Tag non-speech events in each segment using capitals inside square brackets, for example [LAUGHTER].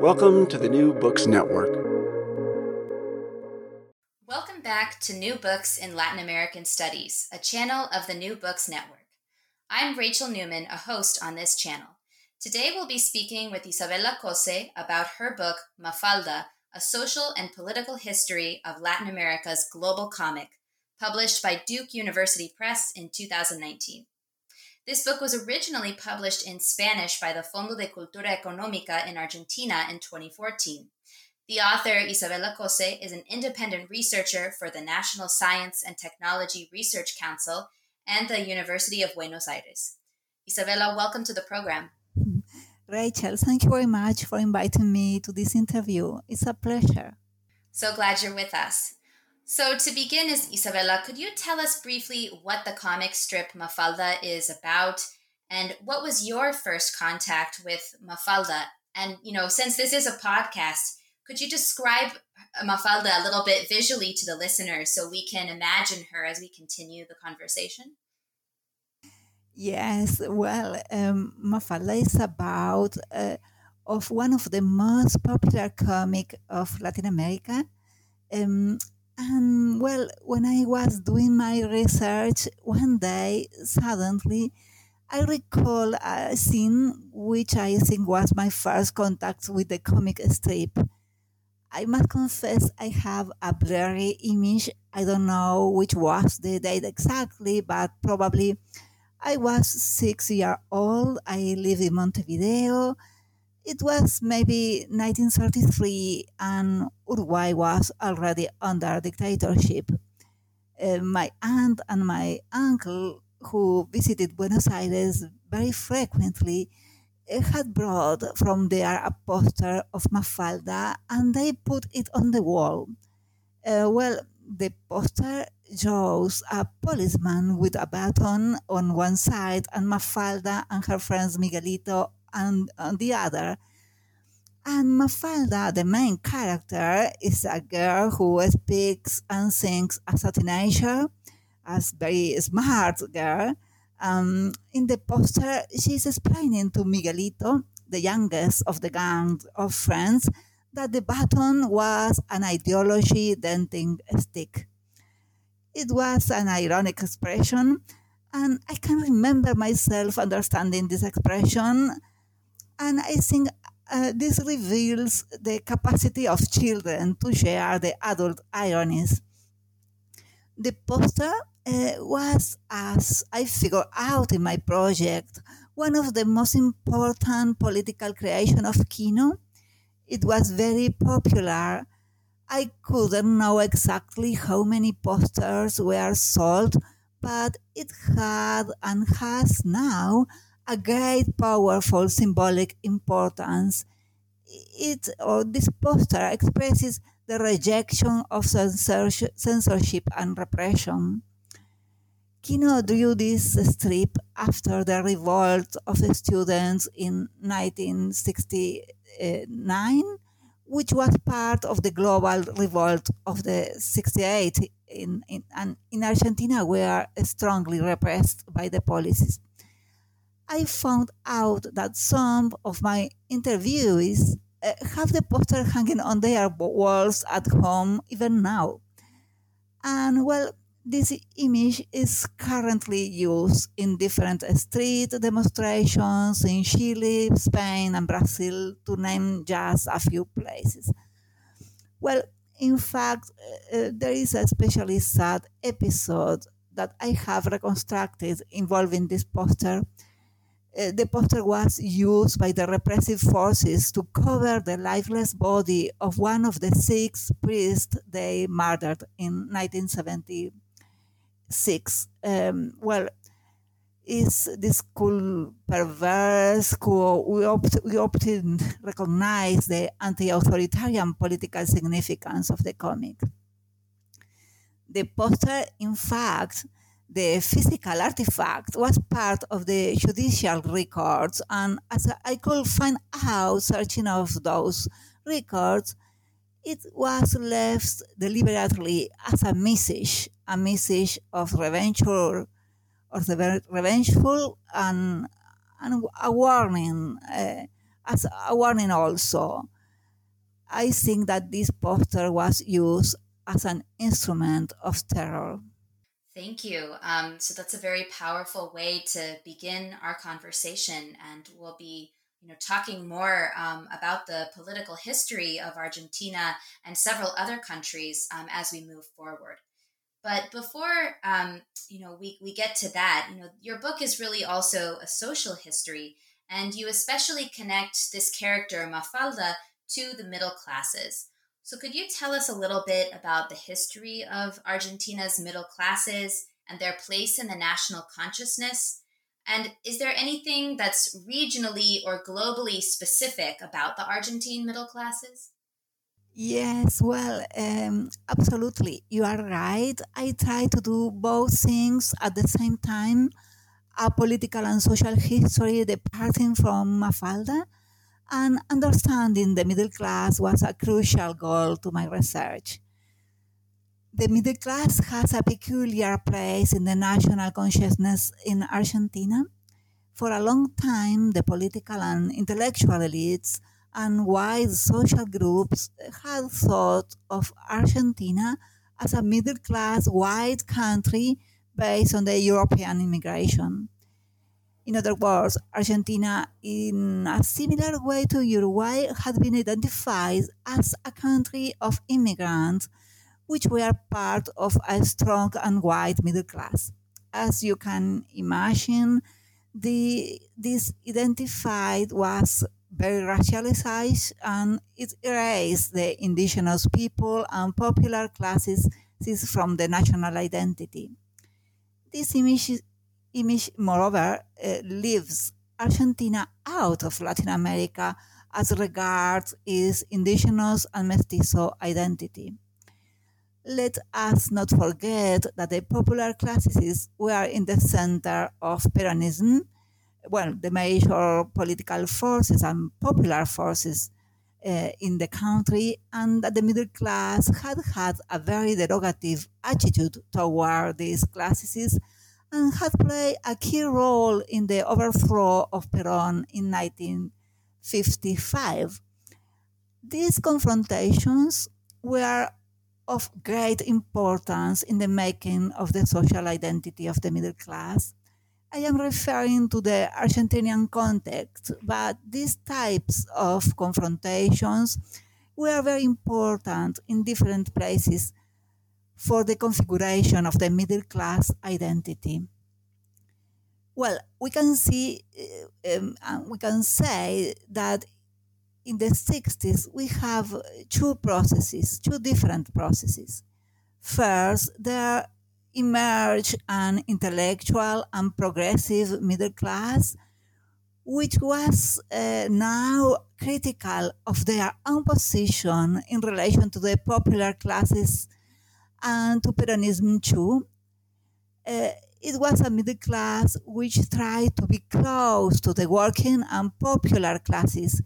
Welcome to the New Books Network. Welcome back to New Books in Latin American Studies, a channel of the New Books Network. I'm Rachel Newman, a host on this channel. Today we'll be speaking with Isabella Cosse about her book, Mafalda, A Social and Political History of Latin America's Global Comic, published by Duke University Press in 2019. This book was originally published in Spanish by the Fondo de Cultura Económica in Argentina in 2014. The author, Isabella Cosse, is an independent researcher for the National Science and Technology Research Council and the University of Buenos Aires. Isabella, welcome to the program. Rachel, thank you very much for inviting me to this interview. It's a pleasure. So glad you're with us. So, to begin, is Isabella, could you tell us briefly what the comic strip Mafalda is about and what was your first contact with Mafalda? And, you know, since this is a podcast, could you describe Mafalda a little bit visually to the listeners so we can imagine her as we continue the conversation? Yes, well, um, Mafalda is about uh, of one of the most popular comic of Latin America. Um, and well, when I was doing my research one day, suddenly I recall a scene which I think was my first contact with the comic strip. I must confess I have a blurry image. I don't know which was the date exactly, but probably I was six years old. I lived in Montevideo. It was maybe 1933, and Uruguay was already under dictatorship. Uh, my aunt and my uncle, who visited Buenos Aires very frequently, had brought from there a poster of Mafalda and they put it on the wall. Uh, well, the poster shows a policeman with a baton on one side and Mafalda and her friends Miguelito and on the other. And Mafalda, the main character, is a girl who speaks and sings as a teenager, as very smart girl um, in the poster, she's explaining to Miguelito, the youngest of the gang of friends, that the baton was an ideology denting stick. It was an ironic expression, and I can remember myself understanding this expression, and I think uh, this reveals the capacity of children to share the adult ironies. The poster uh, was, as I figured out in my project, one of the most important political creation of Quino. It was very popular. I couldn't know exactly how many posters were sold, but it had and has now a great powerful symbolic importance. It or this poster expresses the rejection of censorship and repression. Quino drew this strip after the revolt of the students in 1969, which was part of the global revolt of the 68 in, in, in Argentina were strongly repressed by the policies. I found out that some of my interviewees uh, have the poster hanging on their walls at home even now. And well, this image is currently used in different street demonstrations in Chile, Spain, and Brazil, to name just a few places. Well, in fact, uh, there is a especially sad episode that I have reconstructed involving this poster. Uh, the poster was used by the repressive forces to cover the lifeless body of one of the six priests they murdered in 1976. Um, well, is this cool perverse cool we, opt, we often recognize the anti-authoritarian political significance of the comic the poster in fact the physical artifact was part of the judicial records and as i could find out searching of those records it was left deliberately as a message a message of revenge or or the revengeful and, and a warning, uh, as a warning also. I think that this poster was used as an instrument of terror. Thank you. Um, so that's a very powerful way to begin our conversation, and we'll be, you know, talking more um, about the political history of Argentina and several other countries um, as we move forward. But before um, you know we, we get to that, you know, your book is really also a social history, and you especially connect this character Mafalda to the middle classes. So could you tell us a little bit about the history of Argentina's middle classes and their place in the national consciousness? And is there anything that's regionally or globally specific about the Argentine middle classes? Yes, well, um, absolutely. You are right. I try to do both things at the same time a political and social history departing from Mafalda, and understanding the middle class was a crucial goal to my research. The middle class has a peculiar place in the national consciousness in Argentina. For a long time, the political and intellectual elites and wide social groups had thought of Argentina as a middle class white country based on the European immigration. In other words, Argentina, in a similar way to Uruguay, had been identified as a country of immigrants, which were part of a strong and white middle class. As you can imagine, the, this identified was very racialized and it erased the indigenous people and popular classes from the national identity. This image, image moreover, uh, leaves Argentina out of Latin America as regards its indigenous and mestizo identity. Let us not forget that the popular classes were in the center of Peronism well, the major political forces and popular forces uh, in the country, and that the middle class had had a very derogative attitude toward these classes and had played a key role in the overthrow of Peron in 1955. These confrontations were of great importance in the making of the social identity of the middle class I am referring to the Argentinian context, but these types of confrontations were very important in different places for the configuration of the middle class identity. Well, we can see, um, we can say that in the 60s we have two processes, two different processes. First, there emerged an intellectual and progressive middle class, which was uh, now critical of their own position in relation to the popular classes and to Peronism too. Uh, it was a middle class which tried to be close to the working and popular classes.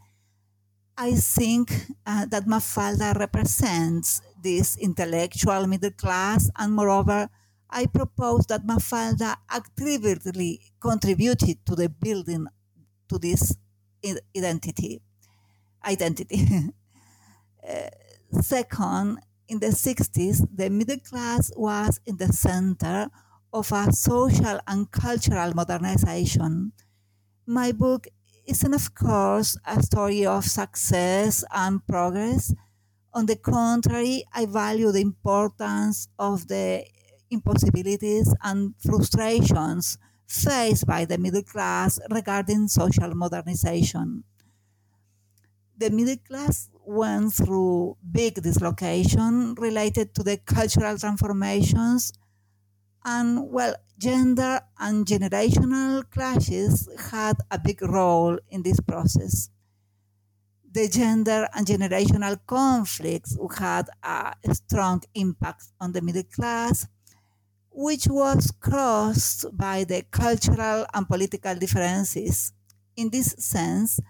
I think uh, that Mafalda represents this intellectual middle class, and moreover, I propose that Mafalda actively contributed to the building to this identity. Identity. uh, [LAUGHS] second, in the 60s, the middle class was in the center of a social and cultural modernization. My book isn't, of course, a story of success and progress. On the contrary, I value the importance of the impossibilities and frustrations faced by the middle class regarding social modernization. The middle class went through big dislocation related to the cultural transformations and well, gender and generational clashes had a big role in this process. The gender and generational conflicts had a strong impact on the middle class, which was crossed by the cultural and political differences. In this sense,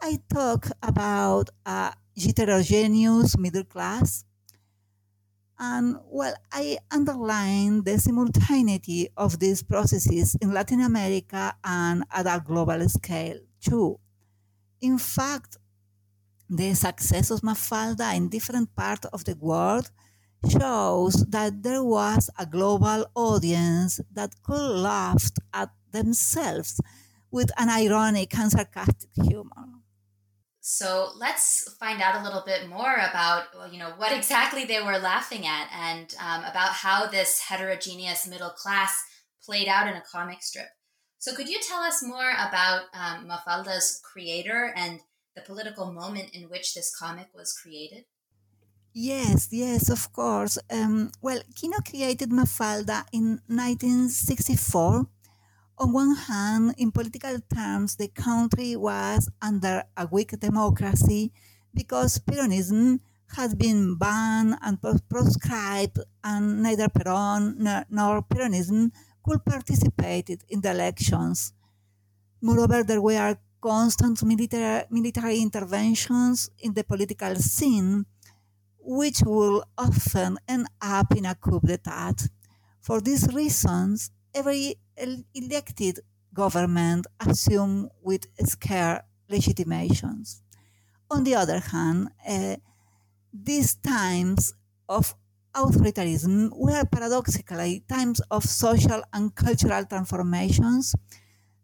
I talk about a heterogeneous middle class and well, I underline the simultaneity of these processes in Latin America and at a global scale too. In fact, the success of Mafalda in different parts of the world shows that there was a global audience that could laugh at themselves with an ironic and sarcastic humor. So let's find out a little bit more about you know what exactly they were laughing at, and um, about how this heterogeneous middle class played out in a comic strip. So could you tell us more about um, Mafalda's creator and the political moment in which this comic was created? Yes, yes, of course. Um, well, Quino created Mafalda in 1964 on one hand, in political terms, the country was under a weak democracy because Peronism had been banned and proscribed, and neither Peron nor Peronism could participate in the elections. Moreover, there were constant military, military interventions in the political scene, which would often end up in a coup d'etat. For these reasons, every elected government assume with scarce legitimations. On the other hand, uh, these times of authoritarianism were paradoxically times of social and cultural transformations.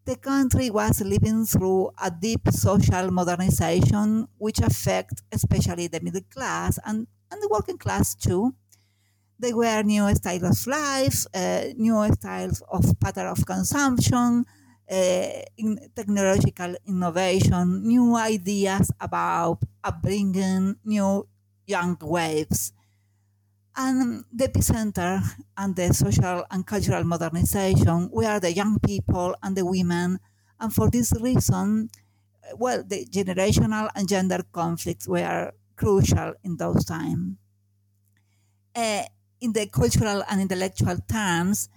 The country was living through a deep social modernization, which affected especially the middle class and, and the working class too. They were new styles of life, uh, new styles of pattern of consumption, uh, in technological innovation, new ideas about upbringing, new young waves. And the epicenter and the social and cultural modernization were the young people and the women. And for this reason, well, the generational and gender conflicts were crucial in those times. Uh, in the cultural and intellectual terms,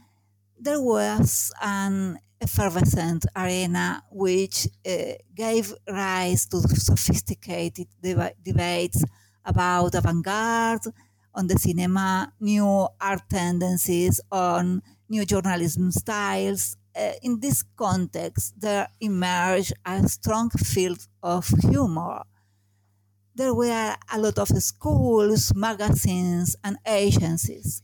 there was an effervescent arena which uh, gave rise to sophisticated deb- debates about avant-garde on the cinema, new art tendencies, on new journalism styles. Uh, in this context, there emerged a strong field of humor there were a lot of schools, magazines, and agencies.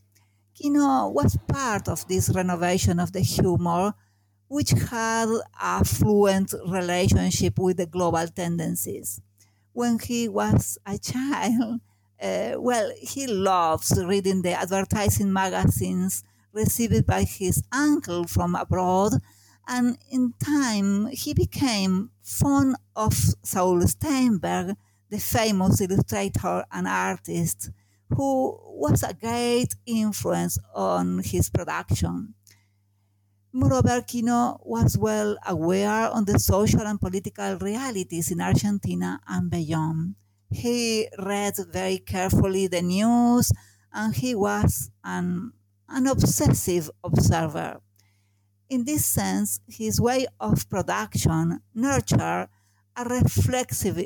Quino was part of this renovation of the humor, which had a fluent relationship with the global tendencies. When he was a child, uh, [LAUGHS] well, he loves reading the advertising magazines received by his uncle from abroad, and in time he became fond of Saul Steinberg the famous illustrator and artist who was a great influence on his production. Moreover, Quino was well aware of the social and political realities in Argentina and beyond. He read very carefully the news and he was an, an obsessive observer. In this sense, his way of production nurtured a reflexive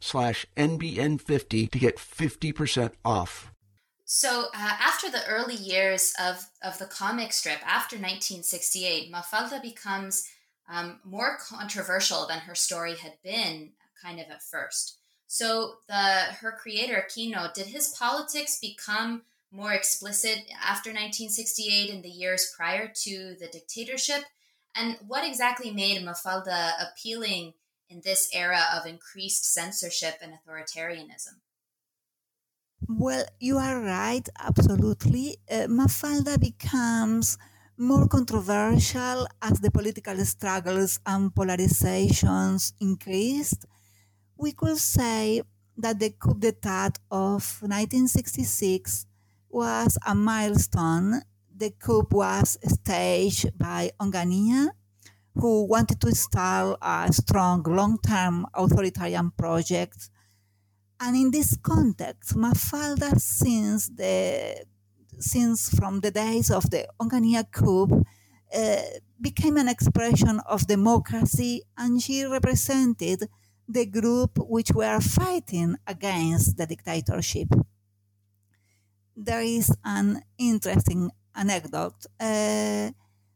slash NBN50 to get 50% off. So, uh, after the early years of, of the comic strip, after 1968, Mafalda becomes um, more controversial than her story had been, kind of at first. So, the her creator Quino, did his politics become more explicit after 1968 in the years prior to the dictatorship? And what exactly made Mafalda appealing in this era of increased censorship and authoritarianism? Well, you are right, absolutely. Uh, Mafalda becomes more controversial as the political struggles and polarizations increased. We could say that the coup d'etat of 1966 was a milestone. The coup was staged by Onganía who wanted to install a strong long-term authoritarian project. And in this context, Mafalda, since the since from the days of the Onganía coup, uh, became an expression of democracy, and she represented the group which were fighting against the dictatorship. There is an interesting anecdote. Uh,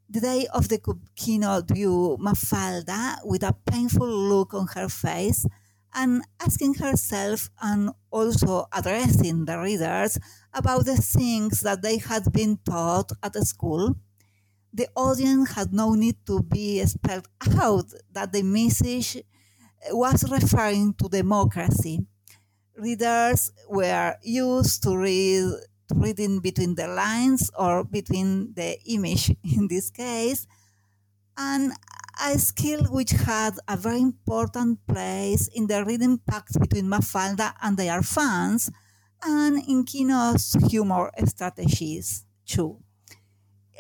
the day of the keynote view Mafalda with a painful look on her face and asking herself and also addressing the readers about the things that they had been taught at school. The audience had no need to be spelled out that the message was referring to democracy. Readers were used to read reading between the lines or between the image [LAUGHS] in this case, and a skill which had a very important place in the reading pact between Mafalda and their fans, and in Quino's humor strategies too.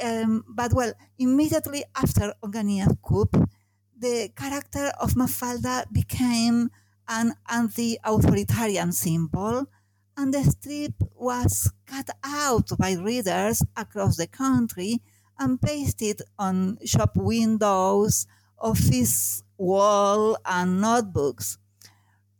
Um, but well, immediately after Onganía's coup, the character of Mafalda became an anti-authoritarian symbol and the strip was cut out by readers across the country and pasted on shop windows, office wall, and notebooks.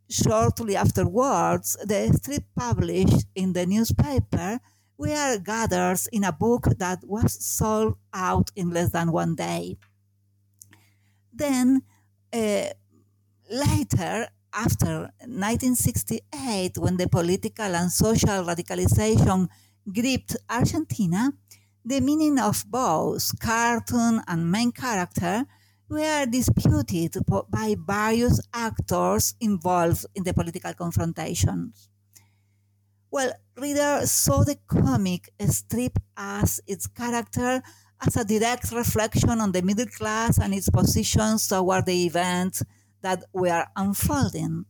Shortly afterwards, the strip published in the newspaper were gathered in a book that was sold out in less than one day. Then, uh, later, after 1968, when the political and social radicalization gripped Argentina, the meaning of both cartoon and main character were disputed by various actors involved in the political confrontations. Well, readers saw the comic strip as its character as a direct reflection on the middle class and its positions toward the events that were unfolding.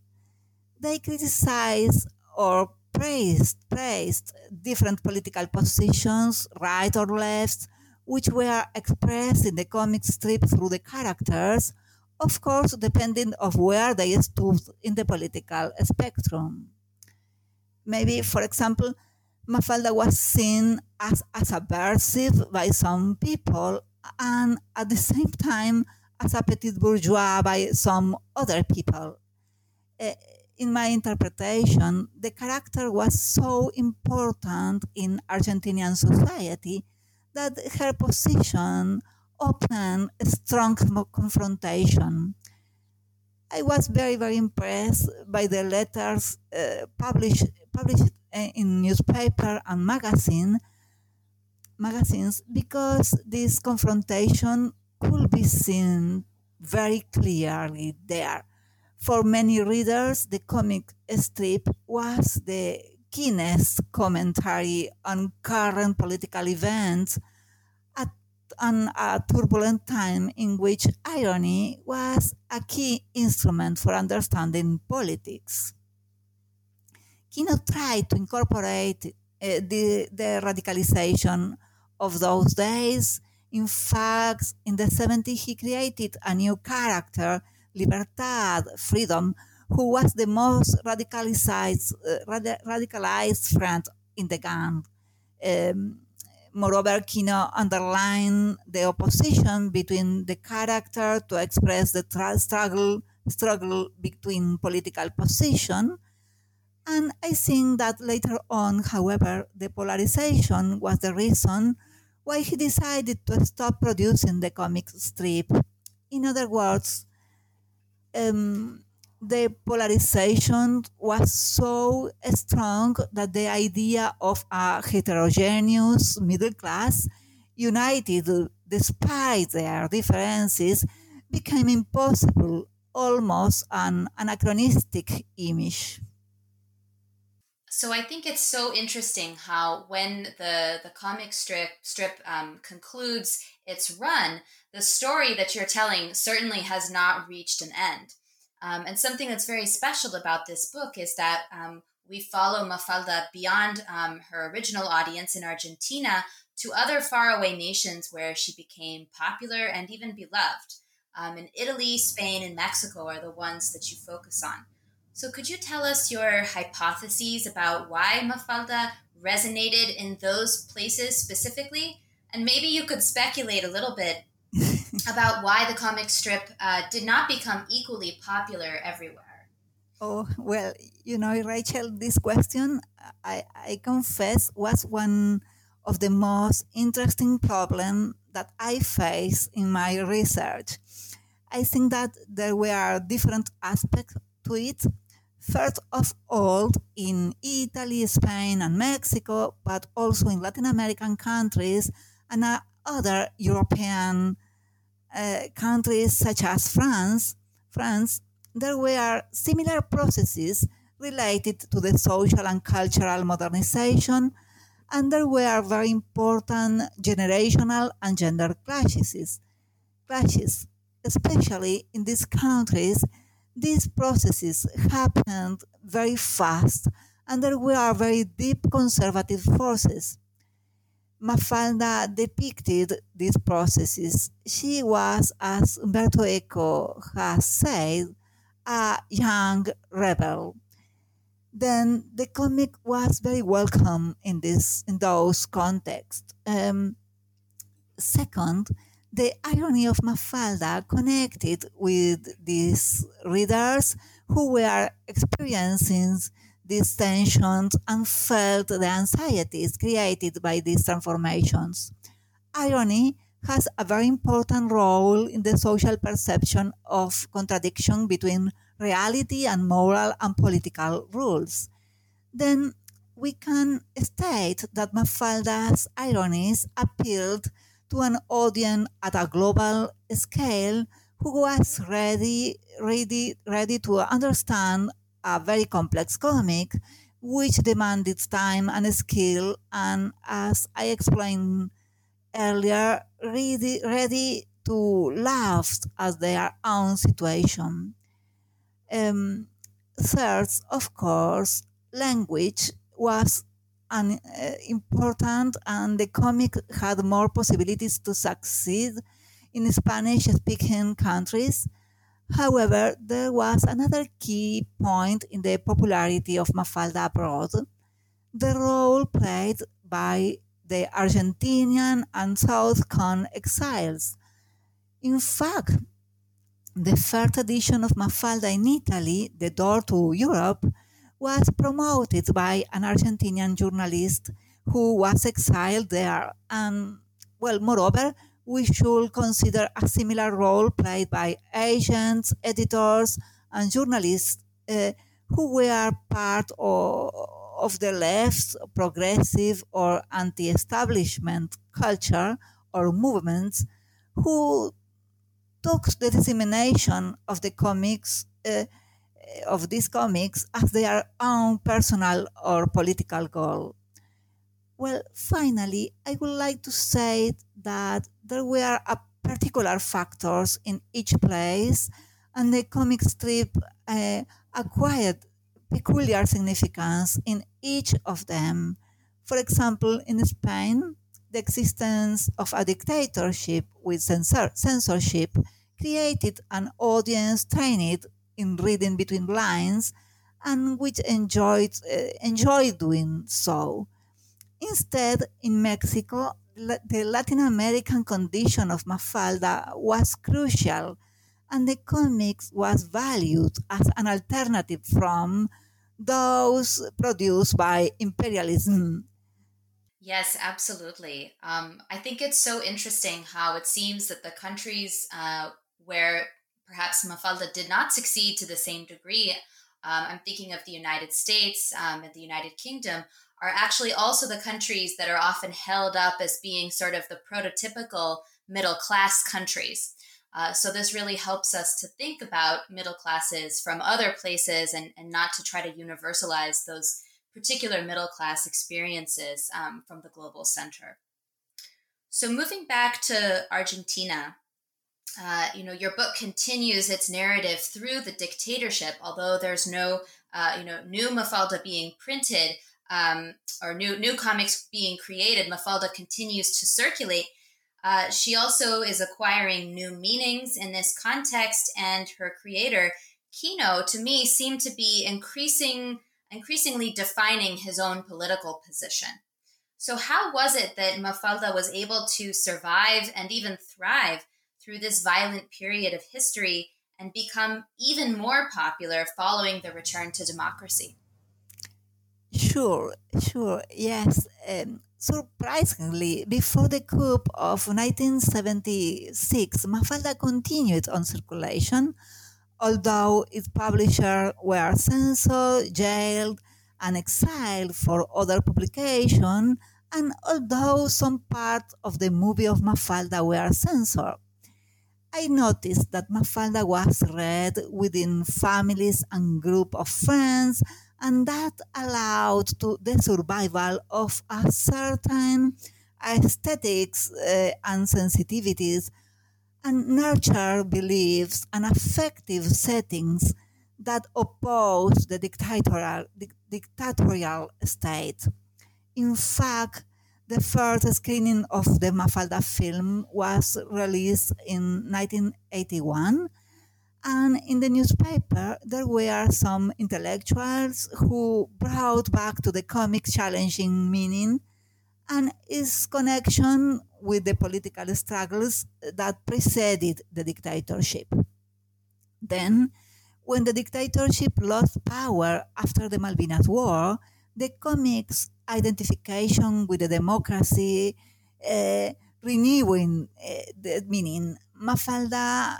They criticized or praised, praised different political positions, right or left, which were expressed in the comic strip through the characters, of course, depending of where they stood in the political spectrum. Maybe, for example, Mafalda was seen as, as aversive by some people and at the same time as a petit bourgeois by some other people. Uh, in my interpretation, the character was so important in Argentinian society that her position opened a strong confrontation. I was very, very impressed by the letters uh, published published in newspaper and magazine magazines because this confrontation could be seen very clearly there. For many readers, the comic strip was the keenest commentary on current political events at an, a turbulent time in which irony was a key instrument for understanding politics. Quino tried to incorporate uh, the, the radicalization of those days. In fact, in the 70s, he created a new character, Libertad, freedom, who was the most radicalized, uh, rad- radicalized friend in the gang. Um, moreover, Quino underlined the opposition between the character to express the tra- struggle struggle between political position. And I think that later on, however, the polarization was the reason why he decided to stop producing the comic strip. In other words, um, the polarization was so strong that the idea of a heterogeneous middle class united despite their differences became impossible, almost an anachronistic image. So I think it's so interesting how when the the comic strip strip um, concludes its run, the story that you're telling certainly has not reached an end. Um, and something that's very special about this book is that um, we follow Mafalda beyond um, her original audience in Argentina to other faraway nations where she became popular and even beloved. Um, in Italy, Spain, and Mexico are the ones that you focus on. So, could you tell us your hypotheses about why Mafalda resonated in those places specifically? And maybe you could speculate a little bit [LAUGHS] about why the comic strip uh, did not become equally popular everywhere. Oh, well, you know, Rachel, this question, I, I confess, was one of the most interesting problems that I faced in my research. I think that there were different aspects to it. First of all, in Italy, Spain, and Mexico, but also in Latin American countries and uh, other European uh, countries such as France, France, there were similar processes related to the social and cultural modernization, and there were very important generational and gender clashes. Clashes, especially in these countries, these processes happened very fast, and there were very deep conservative forces. Mafalda depicted these processes. She was, as Umberto Eco has said, a young rebel. Then the comic was very welcome in this in those contexts. Um, second, the irony of Mafalda connected with these readers who were experiencing these tensions and felt the anxieties created by these transformations. Irony has a very important role in the social perception of contradiction between reality and moral and political rules. Then we can state that Mafalda's ironies appealed to an audience at a global scale who was ready, ready, ready to understand a very complex comic, which demanded time and skill, and as I explained earlier, ready, ready to laugh at their own situation. Um, third, of course, language was an, uh, important, and the comic had more possibilities to succeed in Spanish speaking countries However, there was another key point in the popularity of Mafalda abroad the role played by the Argentinian and South Cone exiles. In fact, the first edition of Mafalda in Italy, The Door to Europe, was promoted by an Argentinian journalist who was exiled there. And well, moreover, we should consider a similar role played by agents, editors, and journalists uh, who were part of, of the left's progressive or anti establishment culture or movements who took the dissemination of the comics. Uh, of these comics as their own personal or political goal. Well, finally, I would like to say that there were particular factors in each place, and the comic strip uh, acquired peculiar significance in each of them. For example, in Spain, the existence of a dictatorship with censor- censorship created an audience trained in reading between lines and which enjoyed, uh, enjoyed doing so. Instead, in Mexico, the Latin American condition of Mafalda was crucial, and the comics was valued as an alternative from those produced by imperialism. Yes, absolutely. Um, I think it's so interesting how it seems that the countries uh, where perhaps Mafalda did not succeed to the same degree. Um, I'm thinking of the United States um, and the United Kingdom are actually also the countries that are often held up as being sort of the prototypical middle class countries. Uh, so this really helps us to think about middle classes from other places and, and not to try to universalize those particular middle class experiences um, from the global center. So moving back to Argentina, uh, you know, your book continues its narrative through the dictatorship, although there's no, uh, you know, new Mafalda being printed um, or new new comics being created. Mafalda continues to circulate. Uh, she also is acquiring new meanings in this context, and her creator, Quino, to me, seemed to be increasing increasingly defining his own political position. So, how was it that Mafalda was able to survive and even thrive? Through this violent period of history and become even more popular following the return to democracy? Sure, sure, yes. Um, surprisingly, before the coup of 1976, Mafalda continued on circulation, although its publishers were censored, jailed, and exiled for other publication, and although some parts of the movie of Mafalda were censored. I noticed that Mafalda was read within families and group of friends, and that allowed to the survival of a certain aesthetics uh, and sensitivities and nurture beliefs and affective settings that oppose the dictatorial, di- dictatorial state. In fact, the first screening of the Mafalda film was released in 1981, and in the newspaper there were some intellectuals who brought back to the comic challenging meaning and its connection with the political struggles that preceded the dictatorship. Then, when the dictatorship lost power after the Malvinas War, the comics identification with the democracy, uh, renewing uh, the meaning. Mafalda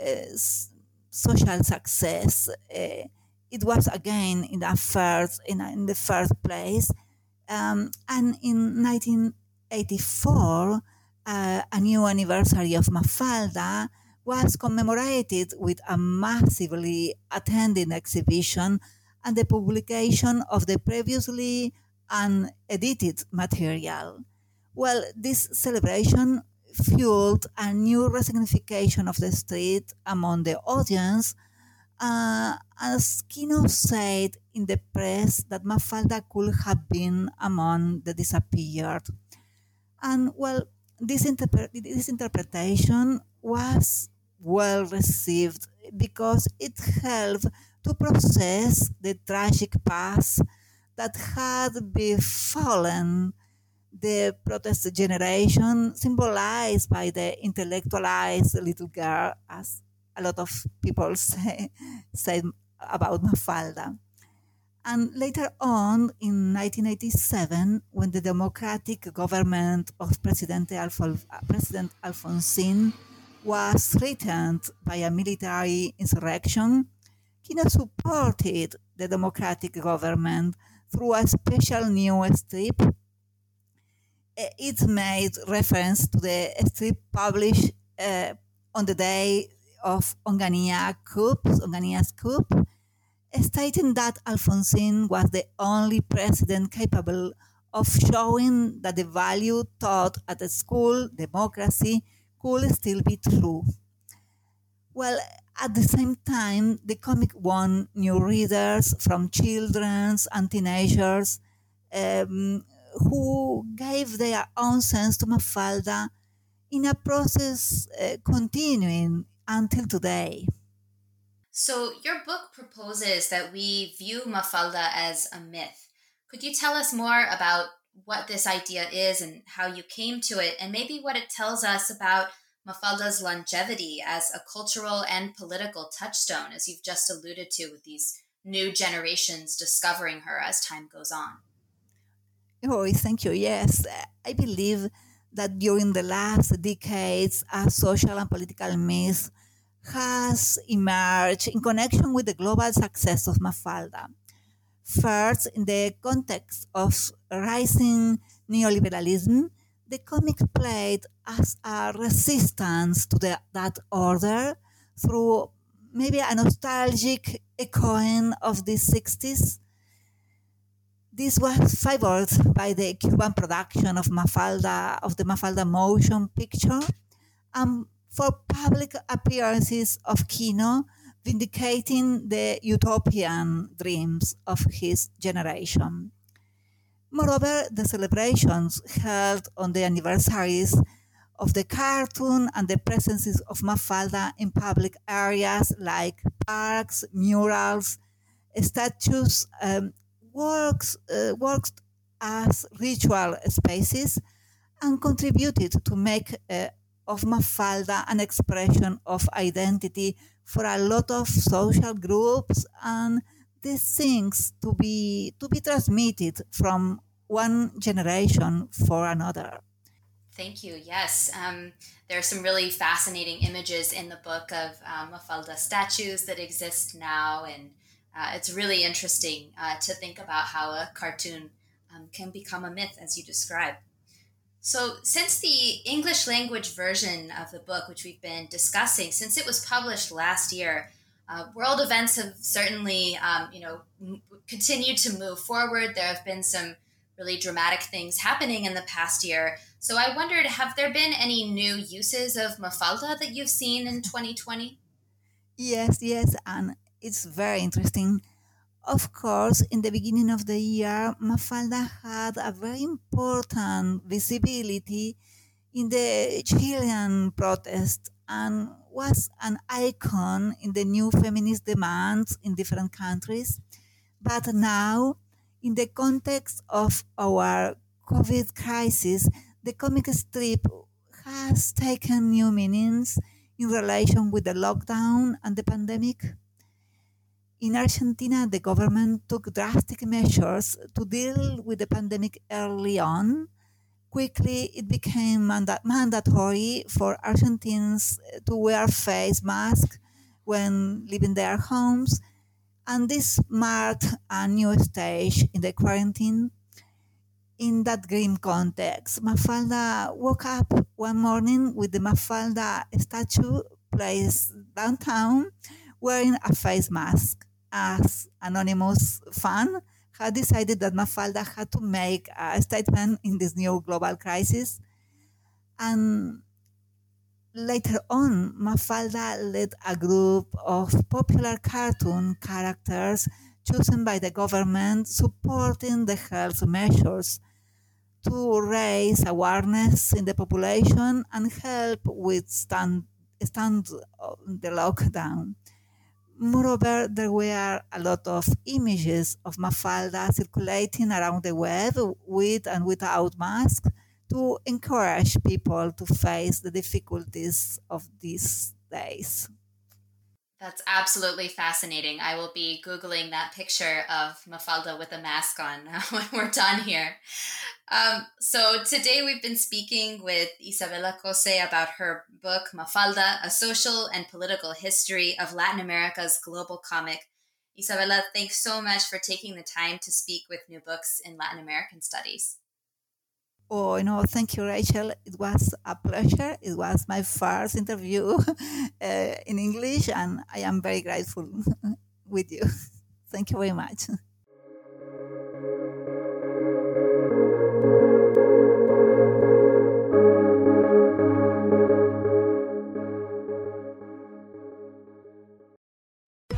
uh, social success. It was again in the first in, in the first place, um, and in 1984, uh, a new anniversary of Mafalda was commemorated with a massively attended exhibition and the publication of the previously unedited material. Well, this celebration fueled a new resignification of the street among the audience. Uh, as Quino said in the press that Mafalda could have been among the disappeared. And well, this, interpre- this interpretation was well received because it helped to process the tragic past that had befallen the protest generation, symbolized by the intellectualized little girl, as a lot of people [LAUGHS] say, say about Mafalda. And later on, in 1987, when the democratic government of President, Alfo- President Alfonsin was threatened by a military insurrection, Quino supported the democratic government through a special new strip. It made reference to the strip published uh, on the day of Onganía coup, Ongania's coup, stating that Alfonsin was the only president capable of showing that the value taught at the school, democracy, could still be true. Well, at the same time, the comic won new readers from children and teenagers um, who gave their own sense to Mafalda in a process uh, continuing until today. So, your book proposes that we view Mafalda as a myth. Could you tell us more about what this idea is and how you came to it, and maybe what it tells us about Mafalda's longevity as a cultural and political touchstone, as you've just alluded to with these new generations discovering her as time goes on? Oh, thank you. Yes, I believe that during the last decades, a social and political myth has emerged in connection with the global success of Mafalda. First, in the context of rising neoliberalism, the comic played as a resistance to the, that order through maybe a nostalgic echoing of the 60s. This was favored by the Cuban production of Mafalda, of the Mafalda motion picture, and for public appearances of Quino, vindicating the utopian dreams of his generation. Moreover, the celebrations held on the anniversaries of the cartoon and the presences of Mafalda in public areas like parks, murals, statues, um, works, uh, works as ritual spaces and contributed to make uh, of Mafalda an expression of identity for a lot of social groups and these things to be to be transmitted from one generation for another. Thank you. Yes, um, there are some really fascinating images in the book of um, Mafalda statues that exist now, and uh, it's really interesting uh, to think about how a cartoon um, can become a myth, as you describe. So, since the English language version of the book, which we've been discussing, since it was published last year, uh, world events have certainly, um, you know, m- continued to move forward. There have been some really dramatic things happening in the past year. So, I wondered, have there been any new uses of Mafalda that you've seen in 2020? Yes, yes, and it's very interesting of course, in the beginning of the year, Mafalda had a very important visibility in the Chilean protest and was an icon in the new feminist demands in different countries. But now, in the context of our COVID crisis, the comic strip has taken new meanings in relation with the lockdown and the pandemic. In Argentina, the government took drastic measures to deal with the pandemic early on. Quickly, it became manda- mandatory for Argentines to wear face masks when leaving their homes, and this marked a new stage in the quarantine. In that grim context, Mafalda woke up one morning with the Mafalda statue placed downtown wearing a face mask as anonymous fan had decided that Mafalda had to make a statement in this new global crisis. And later on, Mafalda led a group of popular cartoon characters chosen by the government supporting the health measures to raise awareness in the population and help withstand stand the lockdown. Moreover, there were a lot of images of Mafalda circulating around the web with and without masks to encourage people to face the difficulties of these days. That's absolutely fascinating. I will be Googling that picture of Mafalda with a mask on [LAUGHS] when we're done here. Um, so, today we've been speaking with Isabella Cosse about her book, Mafalda A Social and Political History of Latin America's Global Comic. Isabella, thanks so much for taking the time to speak with New Books in Latin American Studies. Oh, you know, thank you, Rachel. It was a pleasure. It was my first interview [LAUGHS] uh, in English, and I am very grateful [LAUGHS] with you. [LAUGHS] Thank you very much.